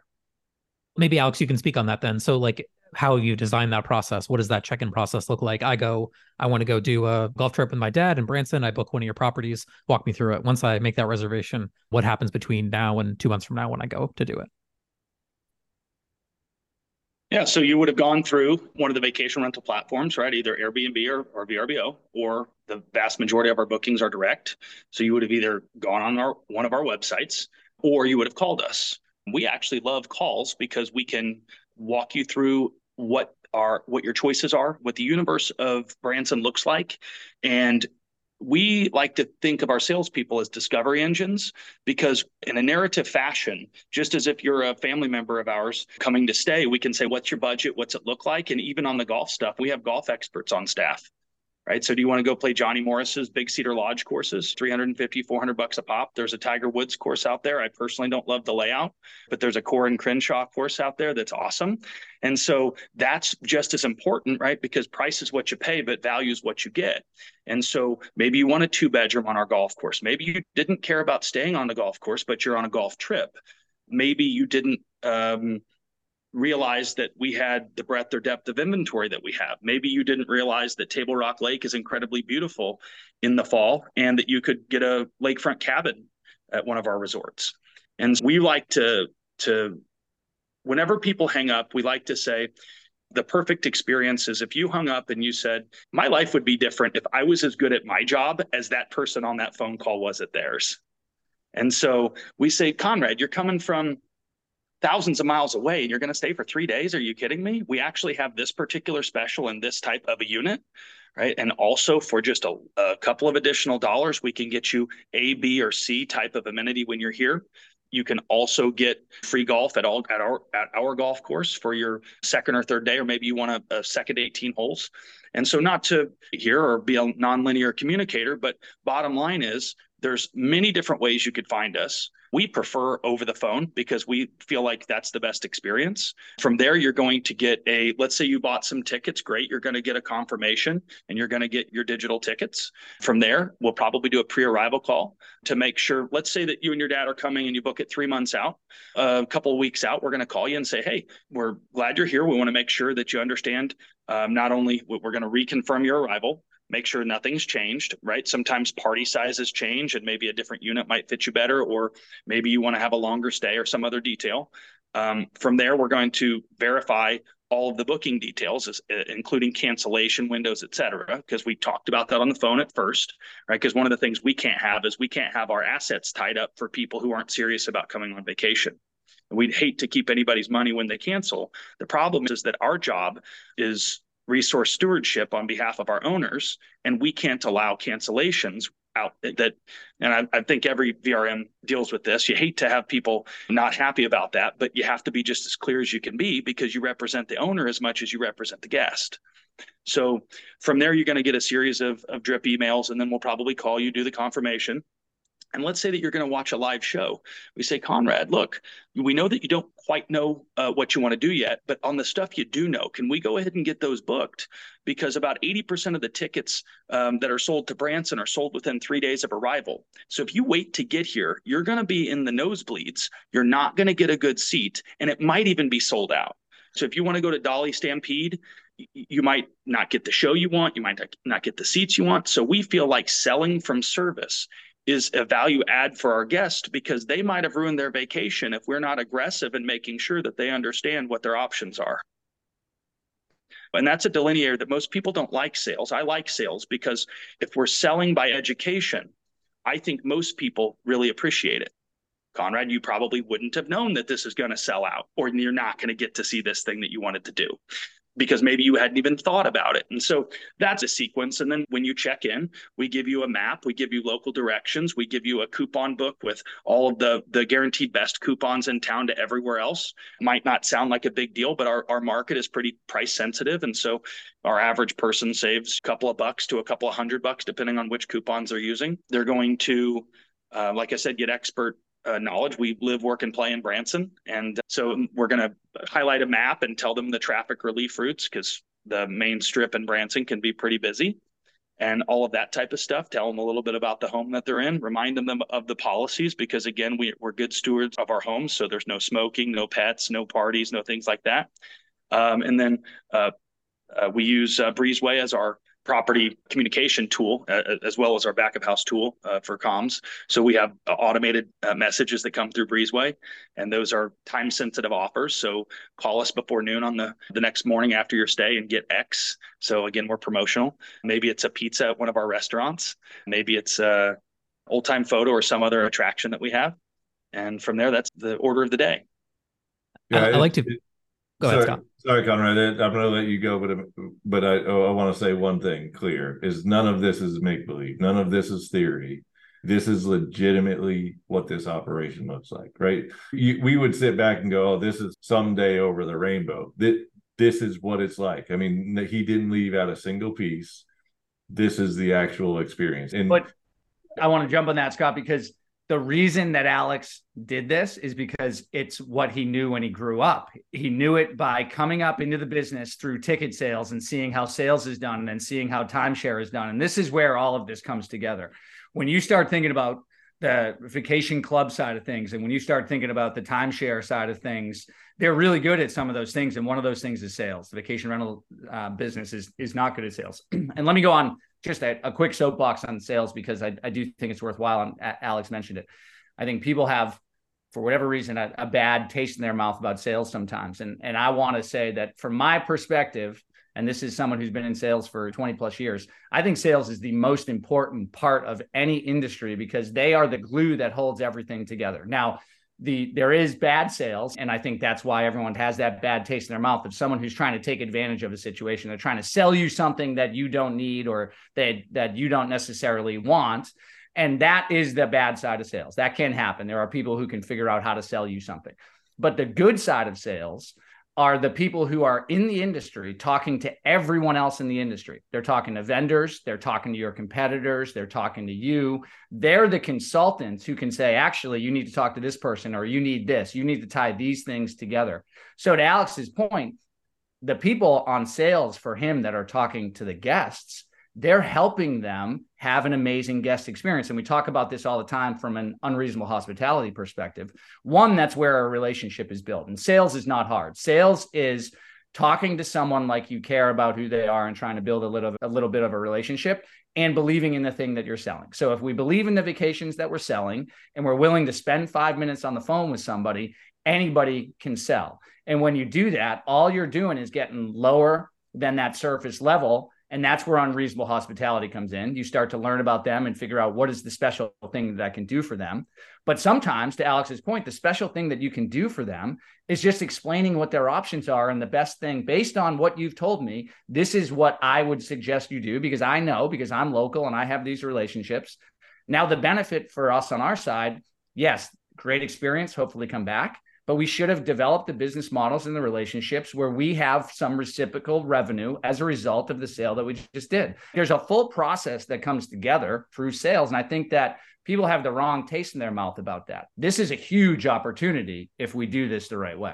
Maybe, Alex, you can speak on that then. So, like, how have you design that process. What does that check-in process look like? I go, I want to go do a golf trip with my dad in Branson. I book one of your properties. Walk me through it. Once I make that reservation, what happens between now and two months from now when I go to do it? Yeah, so you would have gone through one of the vacation rental platforms, right? Either Airbnb or, or VRBO, or the vast majority of our bookings are direct. So you would have either gone on our one of our websites or you would have called us. We actually love calls because we can walk you through what are what your choices are, what the universe of Branson looks like, and we like to think of our salespeople as discovery engines because, in a narrative fashion, just as if you're a family member of ours coming to stay, we can say, What's your budget? What's it look like? And even on the golf stuff, we have golf experts on staff right? So do you want to go play Johnny Morris's Big Cedar Lodge courses, 350, 400 bucks a pop? There's a Tiger Woods course out there. I personally don't love the layout, but there's a Coore and Crenshaw course out there that's awesome. And so that's just as important, right? Because price is what you pay, but value is what you get. And so maybe you want a two bedroom on our golf course. Maybe you didn't care about staying on the golf course, but you're on a golf trip. Maybe you didn't um, realize that we had the breadth or depth of inventory that we have. Maybe you didn't realize that Table Rock Lake is incredibly beautiful in the fall and that you could get a lakefront cabin at one of our resorts. And we like to to whenever people hang up, we like to say the perfect experience is if you hung up and you said, My life would be different if I was as good at my job as that person on that phone call was at theirs. And so we say, Conrad, you're coming from thousands of miles away and you're going to stay for three days. Are you kidding me? We actually have this particular special in this type of a unit. Right. And also for just a, a couple of additional dollars, we can get you A, B, or C type of amenity when you're here. You can also get free golf at all at our at our golf course for your second or third day, or maybe you want a, a uh, second 18 holes. And so, not to hear or be a nonlinear communicator, but bottom line is there's many different ways you could find us. We prefer over the phone because we feel like that's the best experience. From there, you're going to get a, let's say you bought some tickets, great. You're going to get a confirmation and you're going to get your digital tickets. From there, we'll probably do a pre arrival call to make sure, let's say that you and your dad are coming and you book it three months out, a couple weeks out, we're going to call you and say, hey, we're glad you're here. We want to make sure that you understand um, not only we're going to reconfirm your arrival, make sure nothing's changed, right? Sometimes party sizes change and maybe a different unit might fit you better, or maybe you want to have a longer stay or some other detail. Um, from there, we're going to verify all of the booking details, uh, including cancellation windows, et cetera, because we talked about that on the phone at first, right? Because one of the things we can't have is we can't have our assets tied up for people who aren't serious about coming on vacation. We'd hate to keep anybody's money when they cancel. The problem is that our job is resource stewardship on behalf of our owners, and we can't allow cancellations out that and I, I, think every vrm deals with this. You hate to have people not happy about that but you have to be just as clear as you can be because you represent the owner as much as you represent the guest. So from there you're going to get a series of, of drip emails and then we'll probably call you do the confirmation and let's say that you're going to watch a live show. We say, Conrad, look, we know that you don't quite know uh, what you want to do yet, but on the stuff you do know, can we go ahead and get those booked? Because about 80% of the tickets um, that are sold to Branson are sold within three days of arrival. So if you wait to get here, you're going to be in the nosebleeds. You're not going to get a good seat, and it might even be sold out. So if you want to go to Dolly Stampede, you might not get the show you want. You might not get the seats you want. So we feel like selling from service is a value add for our guests because they might have ruined their vacation if we're not aggressive in making sure that they understand what their options are. And that's a delineator that most people don't like sales. I like sales because if we're selling by education, I think most people really appreciate it. Conrad, you probably wouldn't have known that this is going to sell out, or you're not going to get to see this thing that you wanted to do because maybe you hadn't even thought about it. And so that's a sequence. And then when you check in, we give you a map, we give you local directions, we give you a coupon book with all of the, the guaranteed best coupons in town to everywhere else. Might not sound like a big deal, but our, our market is pretty price sensitive. And so our average person saves a couple of bucks to a couple of hundred bucks, depending on which coupons they're using. They're going to, uh, like I said, get expert uh, knowledge. We live, work, and play in Branson. And so we're going to highlight a map and tell them the traffic relief routes because the main strip in Branson can be pretty busy and all of that type of stuff. Tell them a little bit about the home that they're in, remind them of the policies because, again, we, we're good stewards of our homes. So there's no smoking, no pets, no parties, no things like that. Um, and then uh, uh, we use uh, Breezeway as our property communication tool uh, uh, as well as our back of house tool uh, for comms. So we have uh, automated uh, messages that come through Breezeway, and those are time sensitive offers. So call us before noon on the the next morning after your stay and get X. So again, we're promotional. Maybe it's a pizza at one of our restaurants. Maybe it's a old time photo or some other attraction that we have. And from there, that's the order of the day. Yeah, I, I like to. Go sorry, ahead, Scott. Sorry, Conrad. I'm going to let you go, but but I oh, I want to say one thing clear: is none of this is make believe. None of this is theory. This is legitimately what this operation looks like, right? You, we would sit back and go, "Oh, this is someday over the rainbow." This, this is what it's like. I mean, he didn't leave out a single piece. This is the actual experience. And but I want to jump on that, Scott, because the reason that Alex did this is because it's what he knew when he grew up. He knew it by coming up into the business through ticket sales and seeing how sales is done and then seeing how timeshare is done. And this is where all of this comes together. When you start thinking about the vacation club side of things and when you start thinking about the timeshare side of things, they're really good at some of those things. And one of those things is sales. The vacation rental uh, business is, is not good at sales. and let me go on just a, a, quick soapbox on sales because I, I do think it's worthwhile. And Alex mentioned it. I think people have, for whatever reason, a, a bad taste in their mouth about sales sometimes. And and I want to say that from my perspective, and this is someone who's been in sales for 20 plus years, I think sales is the most important part of any industry because they are the glue that holds everything together. Now, the there is bad sales and i think that's why everyone has that bad taste in their mouth. Of someone who's trying to take advantage of a situation they're trying to sell you something that you don't need or that that you don't necessarily want and that is the bad side of sales. That can happen. There are people who can figure out how to sell you something. But the good side of sales are the people who are in the industry talking to everyone else in the industry. They're talking to vendors, they're talking to your competitors, they're talking to you. They're the consultants who can say, actually, you need to talk to this person or you need this, you need to tie these things together. So, to Alex's point, the people on sales for him that are talking to the guests they're helping them have an amazing guest experience. And we talk about this all the time from an unreasonable hospitality perspective. One, that's where a relationship is built. And sales is not hard. Sales is talking to someone like you care about who they are and trying to build a little a little bit of a relationship and believing in the thing that you're selling. So if we believe in the vacations that we're selling and we're willing to spend 5 minutes on the phone with somebody, anybody can sell. And when you do that, all you're doing is getting lower than that surface level and that's where unreasonable hospitality comes in. You start to learn about them and figure out what is the special thing that I can do for them. But sometimes, to Alex's point, the special thing that you can do for them is just explaining what their options are and the best thing based on what you've told me. This is what I would suggest you do because I know, because I'm local and I have these relationships. Now, the benefit for us on our side, yes, great experience, hopefully come back but we should have developed the business models and the relationships where we have some reciprocal revenue as a result of the sale that we just did. There's a full process that comes together through sales. And I think that people have the wrong taste in their mouth about that. This is a huge opportunity if we do this the right way.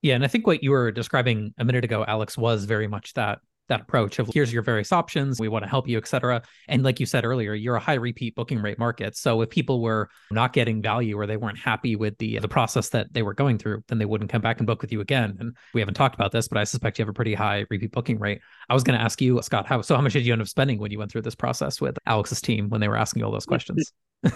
Yeah. And I think what you were describing a minute ago, Alex, was very much that that approach of here's your various options. We want to help you etc and like you said earlier you're a high repeat booking rate market. So if people were not getting value or they weren't happy with the the process that they were going through then they wouldn't come back and book with you again. And we haven't talked about this but i suspect you have a pretty high repeat booking rate. I was going to ask you scott how so how much did you end up spending when you went through this process with alex's team when they were asking you all those questions?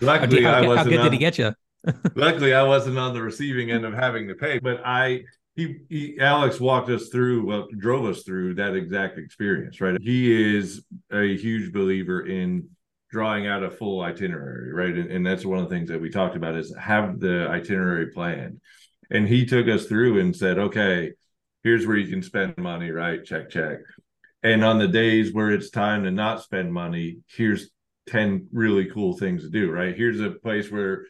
Luckily how, how, how good on, did he get you luckily i wasn't on the receiving end of having to pay but i he, he, Alex walked us through, well, drove us through that exact experience, right? He is a huge believer in drawing out a full itinerary, right? And, and that's one of the things that we talked about is have the itinerary planned. And he took us through and said, okay, here's where you can spend money, right? Check, check. And on the days where it's time to not spend money, here's 10 really cool things to do, right? Here's a place where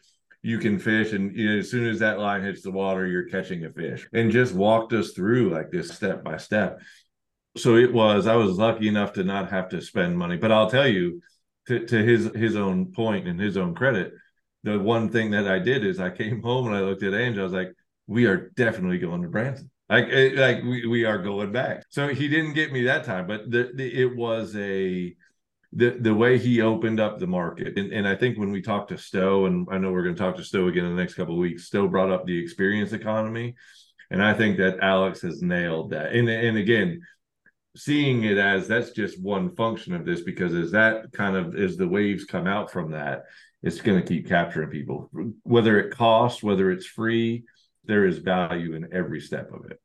you can fish and you know as soon as that line hits the water you're catching a fish. And just walked us through like this step by step. So it was i was lucky enough to not have to spend money. But i'll tell you to, to his his own point and his own credit the one thing that i did is i came home and i looked at angel i was like we are definitely going to branson. Like it, like we, we are going back. So he didn't get me that time but the, the it was a the the way he opened up the market. And, and i think when we talked to stowe and i know we're going to talk to stowe again in the next couple of weeks stowe brought up the experience economy. And i think that alex has nailed that. And and again seeing it as that's just one function of this because as that kind of as the waves come out from that it's going to keep capturing people. Whether it costs whether it's free there is value in every step of it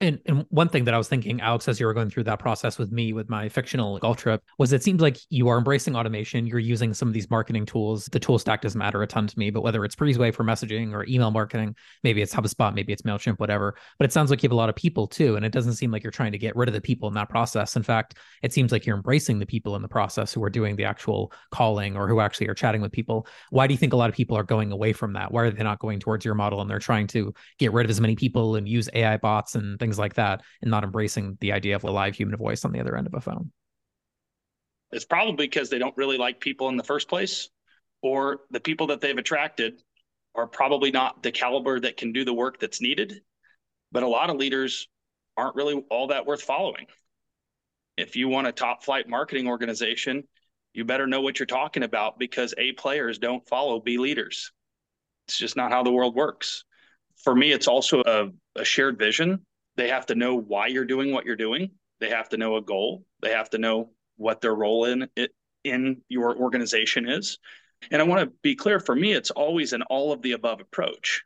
and, and one thing that I was thinking, Alex, as you were going through that process with me with my fictional golf trip, was it seems like you are embracing automation. You're using some of these marketing tools. The tool stack doesn't matter a ton to me, but whether it's Breezeway for messaging or email marketing, maybe it's HubSpot, maybe it's MailChimp, whatever. But it sounds like you have a lot of people too. And it doesn't seem like you're trying to get rid of the people in that process. In fact, it seems like you're embracing the people in the process who are doing the actual calling or who actually are chatting with people. Why do you think a lot of people are going away from that? Why are they not going towards your model and they're trying to get rid of as many people and use AI bots and things like that? and not embracing the idea of a live human voice on the other end of a phone? It's probably because they don't really like people in the first place, or the people that they've attracted are probably not the caliber that can do the work that's needed. But a lot of leaders aren't really all that worth following. If you want a top flight marketing organization, you better know what you're talking about because A players don't follow B leaders. It's just not how the world works. For me, it's also a, a shared vision they have to know why you're doing what you're doing. They have to know a goal. They have to know what their role in it in your organization is. And I want to be clear for me, it's always an all of the above approach.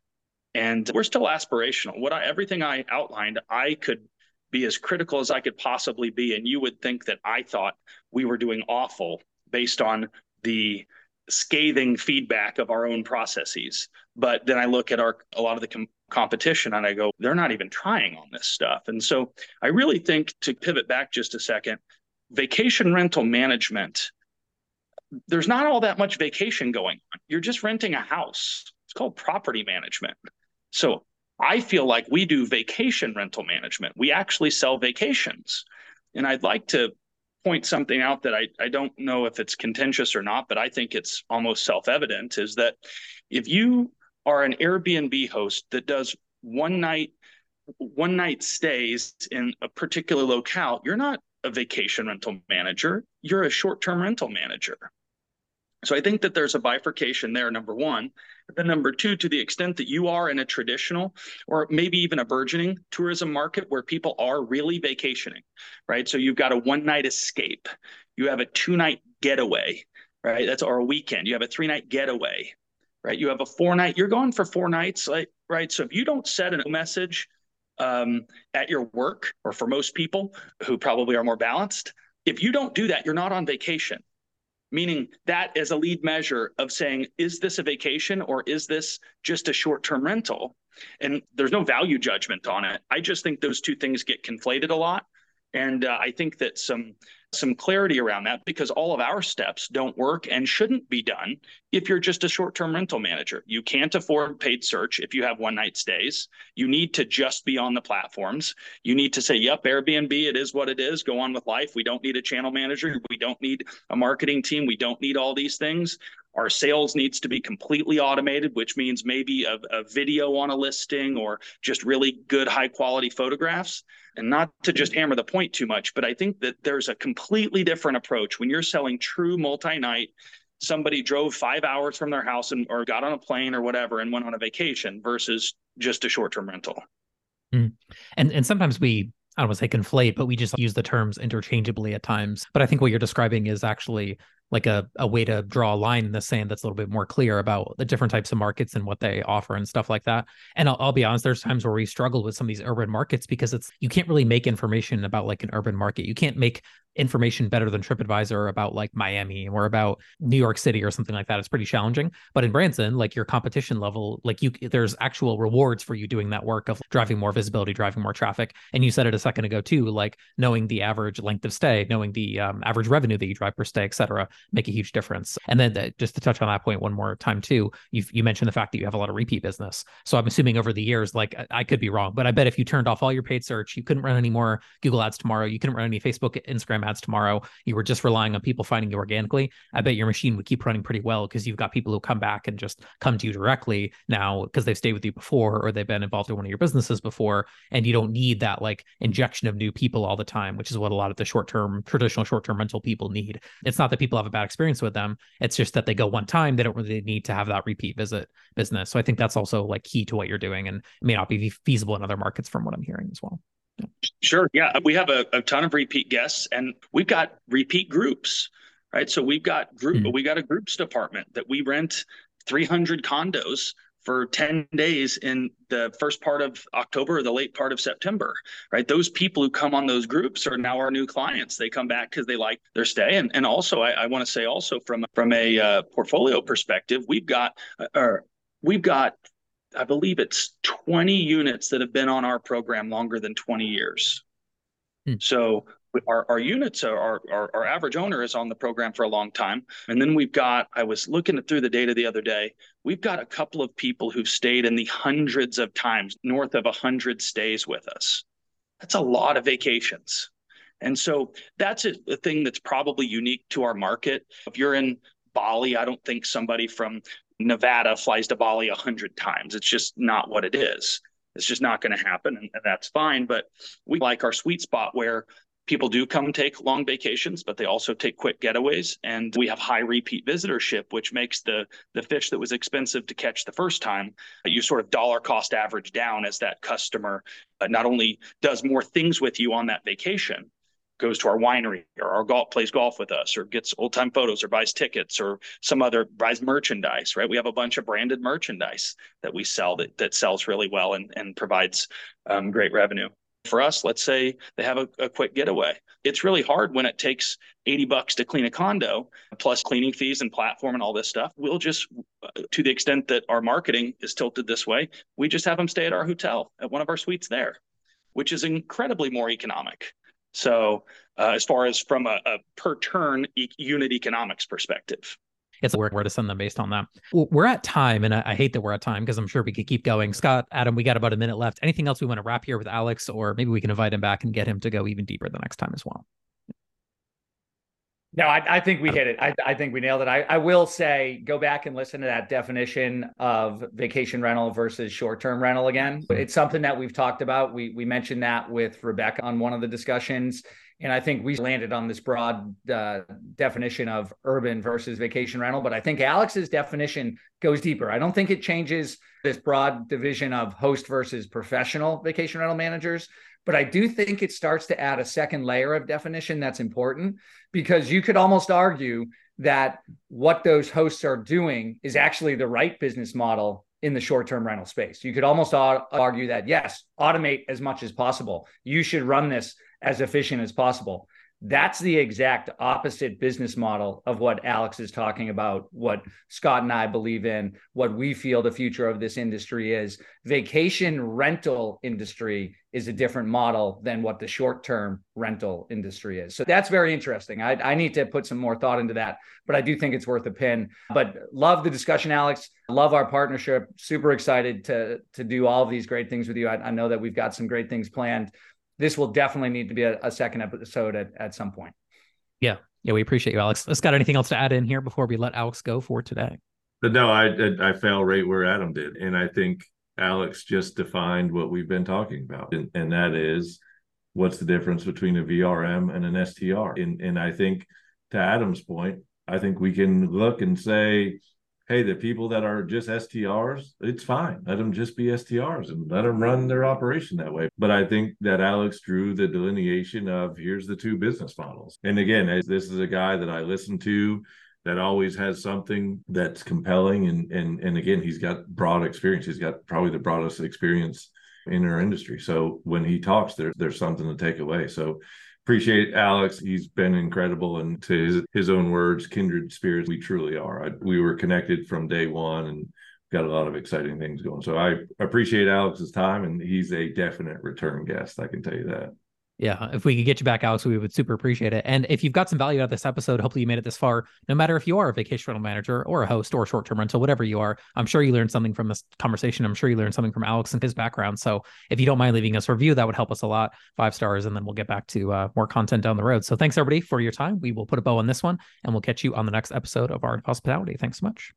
And we're still aspirational. What I everything I outlined, I could be as critical as I could possibly be. And you would think that I thought we were doing awful based on the scathing feedback of our own processes. But then I look at our a lot of the com- competition and I go, they're not even trying on this stuff. And so I really think to pivot back just a second, vacation rental management, there's not all that much vacation going on. You're just renting a house. It's called property management. So I feel like we do vacation rental management. We actually sell vacations. And I'd like to point something out that I, I don't know if it's contentious or not, but I think it's almost self evident is that if you are an Airbnb host that does one night one night stays in a particular locale, you're not a vacation rental manager, you're a short term rental manager. So I think that there's a bifurcation there, number one. Then number two, to the extent that you are in a traditional or maybe even a burgeoning tourism market where people are really vacationing, right? So you've got a one night escape, you have a two night getaway, right? That's or a weekend, you have a three night getaway, right? You have a four night, you're going for four nights, like, right? So if you don't set a message um, at your work, or for most people who probably are more balanced, if you don't do that, you're not on vacation meaning that as a lead measure of saying, is this a vacation or is this just a short term rental? And there's no value judgment on it. I just think those two things get conflated a lot. And uh, I think that some some clarity around that because all of our steps don't work and shouldn't be done if you're just a short-term rental manager. You can't afford paid search if you have one-night stays. You need to just be on the platforms. You need to say, "Yep, Airbnb, it is what it is. Go on with life. We don't need a channel manager. We don't need a marketing team. We don't need all these things." Our sales needs to be completely automated, which means maybe a, a video on a listing or just really good high quality photographs. And not to just hammer the point too much, but I think that there's a completely different approach when you're selling true multi night. Somebody drove five hours from their house and or got on a plane or whatever and went on a vacation versus just a short term rental. Mm. And and sometimes we I don't want to say conflate, but we just use the terms interchangeably at times. But I think what you're describing is actually like a, a way to draw a line in the sand that's a little bit more clear about the different types of markets and what they offer and stuff like that. And I'll, I'll, be honest, there's times where we struggle with some of these urban markets because it's you can't really make information about like an urban market. You can't make information better than TripAdvisor about like Miami or about New York City or something like that. It's pretty challenging. But in Branson, like your competition level, like you, there's actual rewards for you doing that work of driving more visibility, driving more traffic. And you said it a second ago too, like knowing the average length of stay, knowing the um, average revenue that you drive per stay, et cetera, make a huge difference. And then uh, just to touch on that point one more time too, you you mentioned the fact that you have a lot of repeat business. So I'm assuming over the years, like I could be wrong, but I bet if you turned off all your paid search, you couldn't run any more Google ads tomorrow, you couldn't run any Facebook, Instagram ads tomorrow. You were just relying on people finding you organically. I bet your machine would keep running pretty well because you've got people who come back and just come to you directly now because they've stayed with you before or they've been involved in one of your businesses before. And you don't need that like injection of new people all the time, which is what a lot of the short term, traditional short term rental people need. It's not that people have a bad experience with them. It's just that they go one time. They don't really need to have that repeat visit business. So I think that's also like key to what you're doing and may not be feasible in other markets from what I'm hearing as well. Sure. Yeah. We have a, a ton of repeat guests and we've got repeat groups, right? So we've got group, mm-hmm. we got a groups department that we rent 300 condos for 10 days in the first part of October or the late part of September, right? Those people who come on those groups are now our new clients. They come back because they like their stay. And, and also, I, I want to say also from, from a uh, portfolio perspective, we've got, uh, or we've got I believe it's 20 units that have been on our program longer than 20 years. Hmm. So our, our units are our, our, our average owner is on the program for a long time. And then we've got, I was looking through the data the other day, we've got a couple of people who've stayed in the hundreds of times, north of a hundred stays with us. That's a lot of vacations. And so that's a, a thing that's probably unique to our market. If you're in Bali, I don't think somebody from Nevada flies to Bali a hundred times. It's just not what it is. It's just not going to happen, and, and that's fine. But we like our sweet spot where people do come take long vacations, but they also take quick getaways, and we have high repeat visitorship, which makes the the fish that was expensive to catch the first time, you sort of dollar cost average down as that customer uh, not only does more things with you on that vacation, goes to our winery or our golf plays golf with us or gets old time photos or buys tickets or some other buys merchandise right? We have a bunch of branded merchandise that we sell that, that sells really well and, and provides um, great revenue. For us let's say they have a, a quick getaway. It's really hard when it takes 80 bucks to clean a condo plus cleaning fees and platform and all this stuff. We'll just to the extent that our marketing is tilted this way we just have them stay at our hotel at one of our suites there which is incredibly more economic so, uh, as far as from a, a per turn e- unit economics perspective. it's where, where to send them based on that. We're at time, and I, I hate that we're at time because I'm sure we could keep going. Scott, Adam, we got about a minute left. Anything else we want to wrap here with Alex, or maybe we can invite him back and get him to go even deeper the next time as well? No, I, I, think we hit it. I, I, think we nailed it. I, I will say, go back and listen to that definition of vacation rental versus short-term rental again. Mm-hmm. It's something that we've talked about. We we mentioned that with Rebecca on one of the discussions, and I think we landed on this broad uh, definition of urban versus vacation rental. But I think Alex's definition goes deeper. I don't think it changes this broad division of host versus professional vacation rental managers. But I do think it starts to add a second layer of definition that's important because you could almost argue that what those hosts are doing is actually the right business model in the short term rental space. You could almost argue that, yes, automate as much as possible. You should run this as efficient as possible. That's the exact opposite business model of what Alex is talking about, what Scott and I believe in, what we feel the future of this industry is. Vacation rental industry is a different model than what the short term rental industry is. So that's very interesting. I, I, need to put some more thought into that, but I do think it's worth a pin. But love the discussion, Alex. Love our partnership. Super excited to, to do all of these great things with you. I, I know that we've got some great things planned this will definitely need to be a, a second episode at, at some point. Yeah. Yeah. We appreciate you, Alex. Let's got anything else to add in here before we let Alex go for today? But no, I, I, I fell right where Adam did. And I think Alex just defined what we've been talking about. And, and that is what's the difference between a VRM and an STR. And, and I think to Adam's point, I think we can look and say, hey, the people that are just STRs, it's fine. Let them just be STRs and let them run their operation that way. But I think that Alex drew the delineation of here's the two business models. And again, as this is a guy that I listen to that always has something that's compelling and and and again, he's got broad experience. He's got probably the broadest experience in our industry. So when he talks, there's there's something to take away. So appreciate Alex. He's been incredible. And to his, his own words, kindred spirits, we truly are. I, we were connected from day one and got a lot of exciting things going. So I appreciate Alex's time, and he's a definite return guest. I can tell you that. Yeah, if we could get you back, Alex, we would super appreciate it. And if you've got some value out of this episode, hopefully you made it this far. No matter if you are a vacation rental manager or a host or short term rental, whatever you are, I'm sure you learned something from this conversation. I'm sure you learned something from Alex and his background. So if you don't mind leaving us a review, that would help us a lot. Five stars, and then we'll get back to uh, more content down the road. So thanks everybody for your time. We will put a bow on this one, and we'll catch you on the next episode of our hospitality. Thanks so much.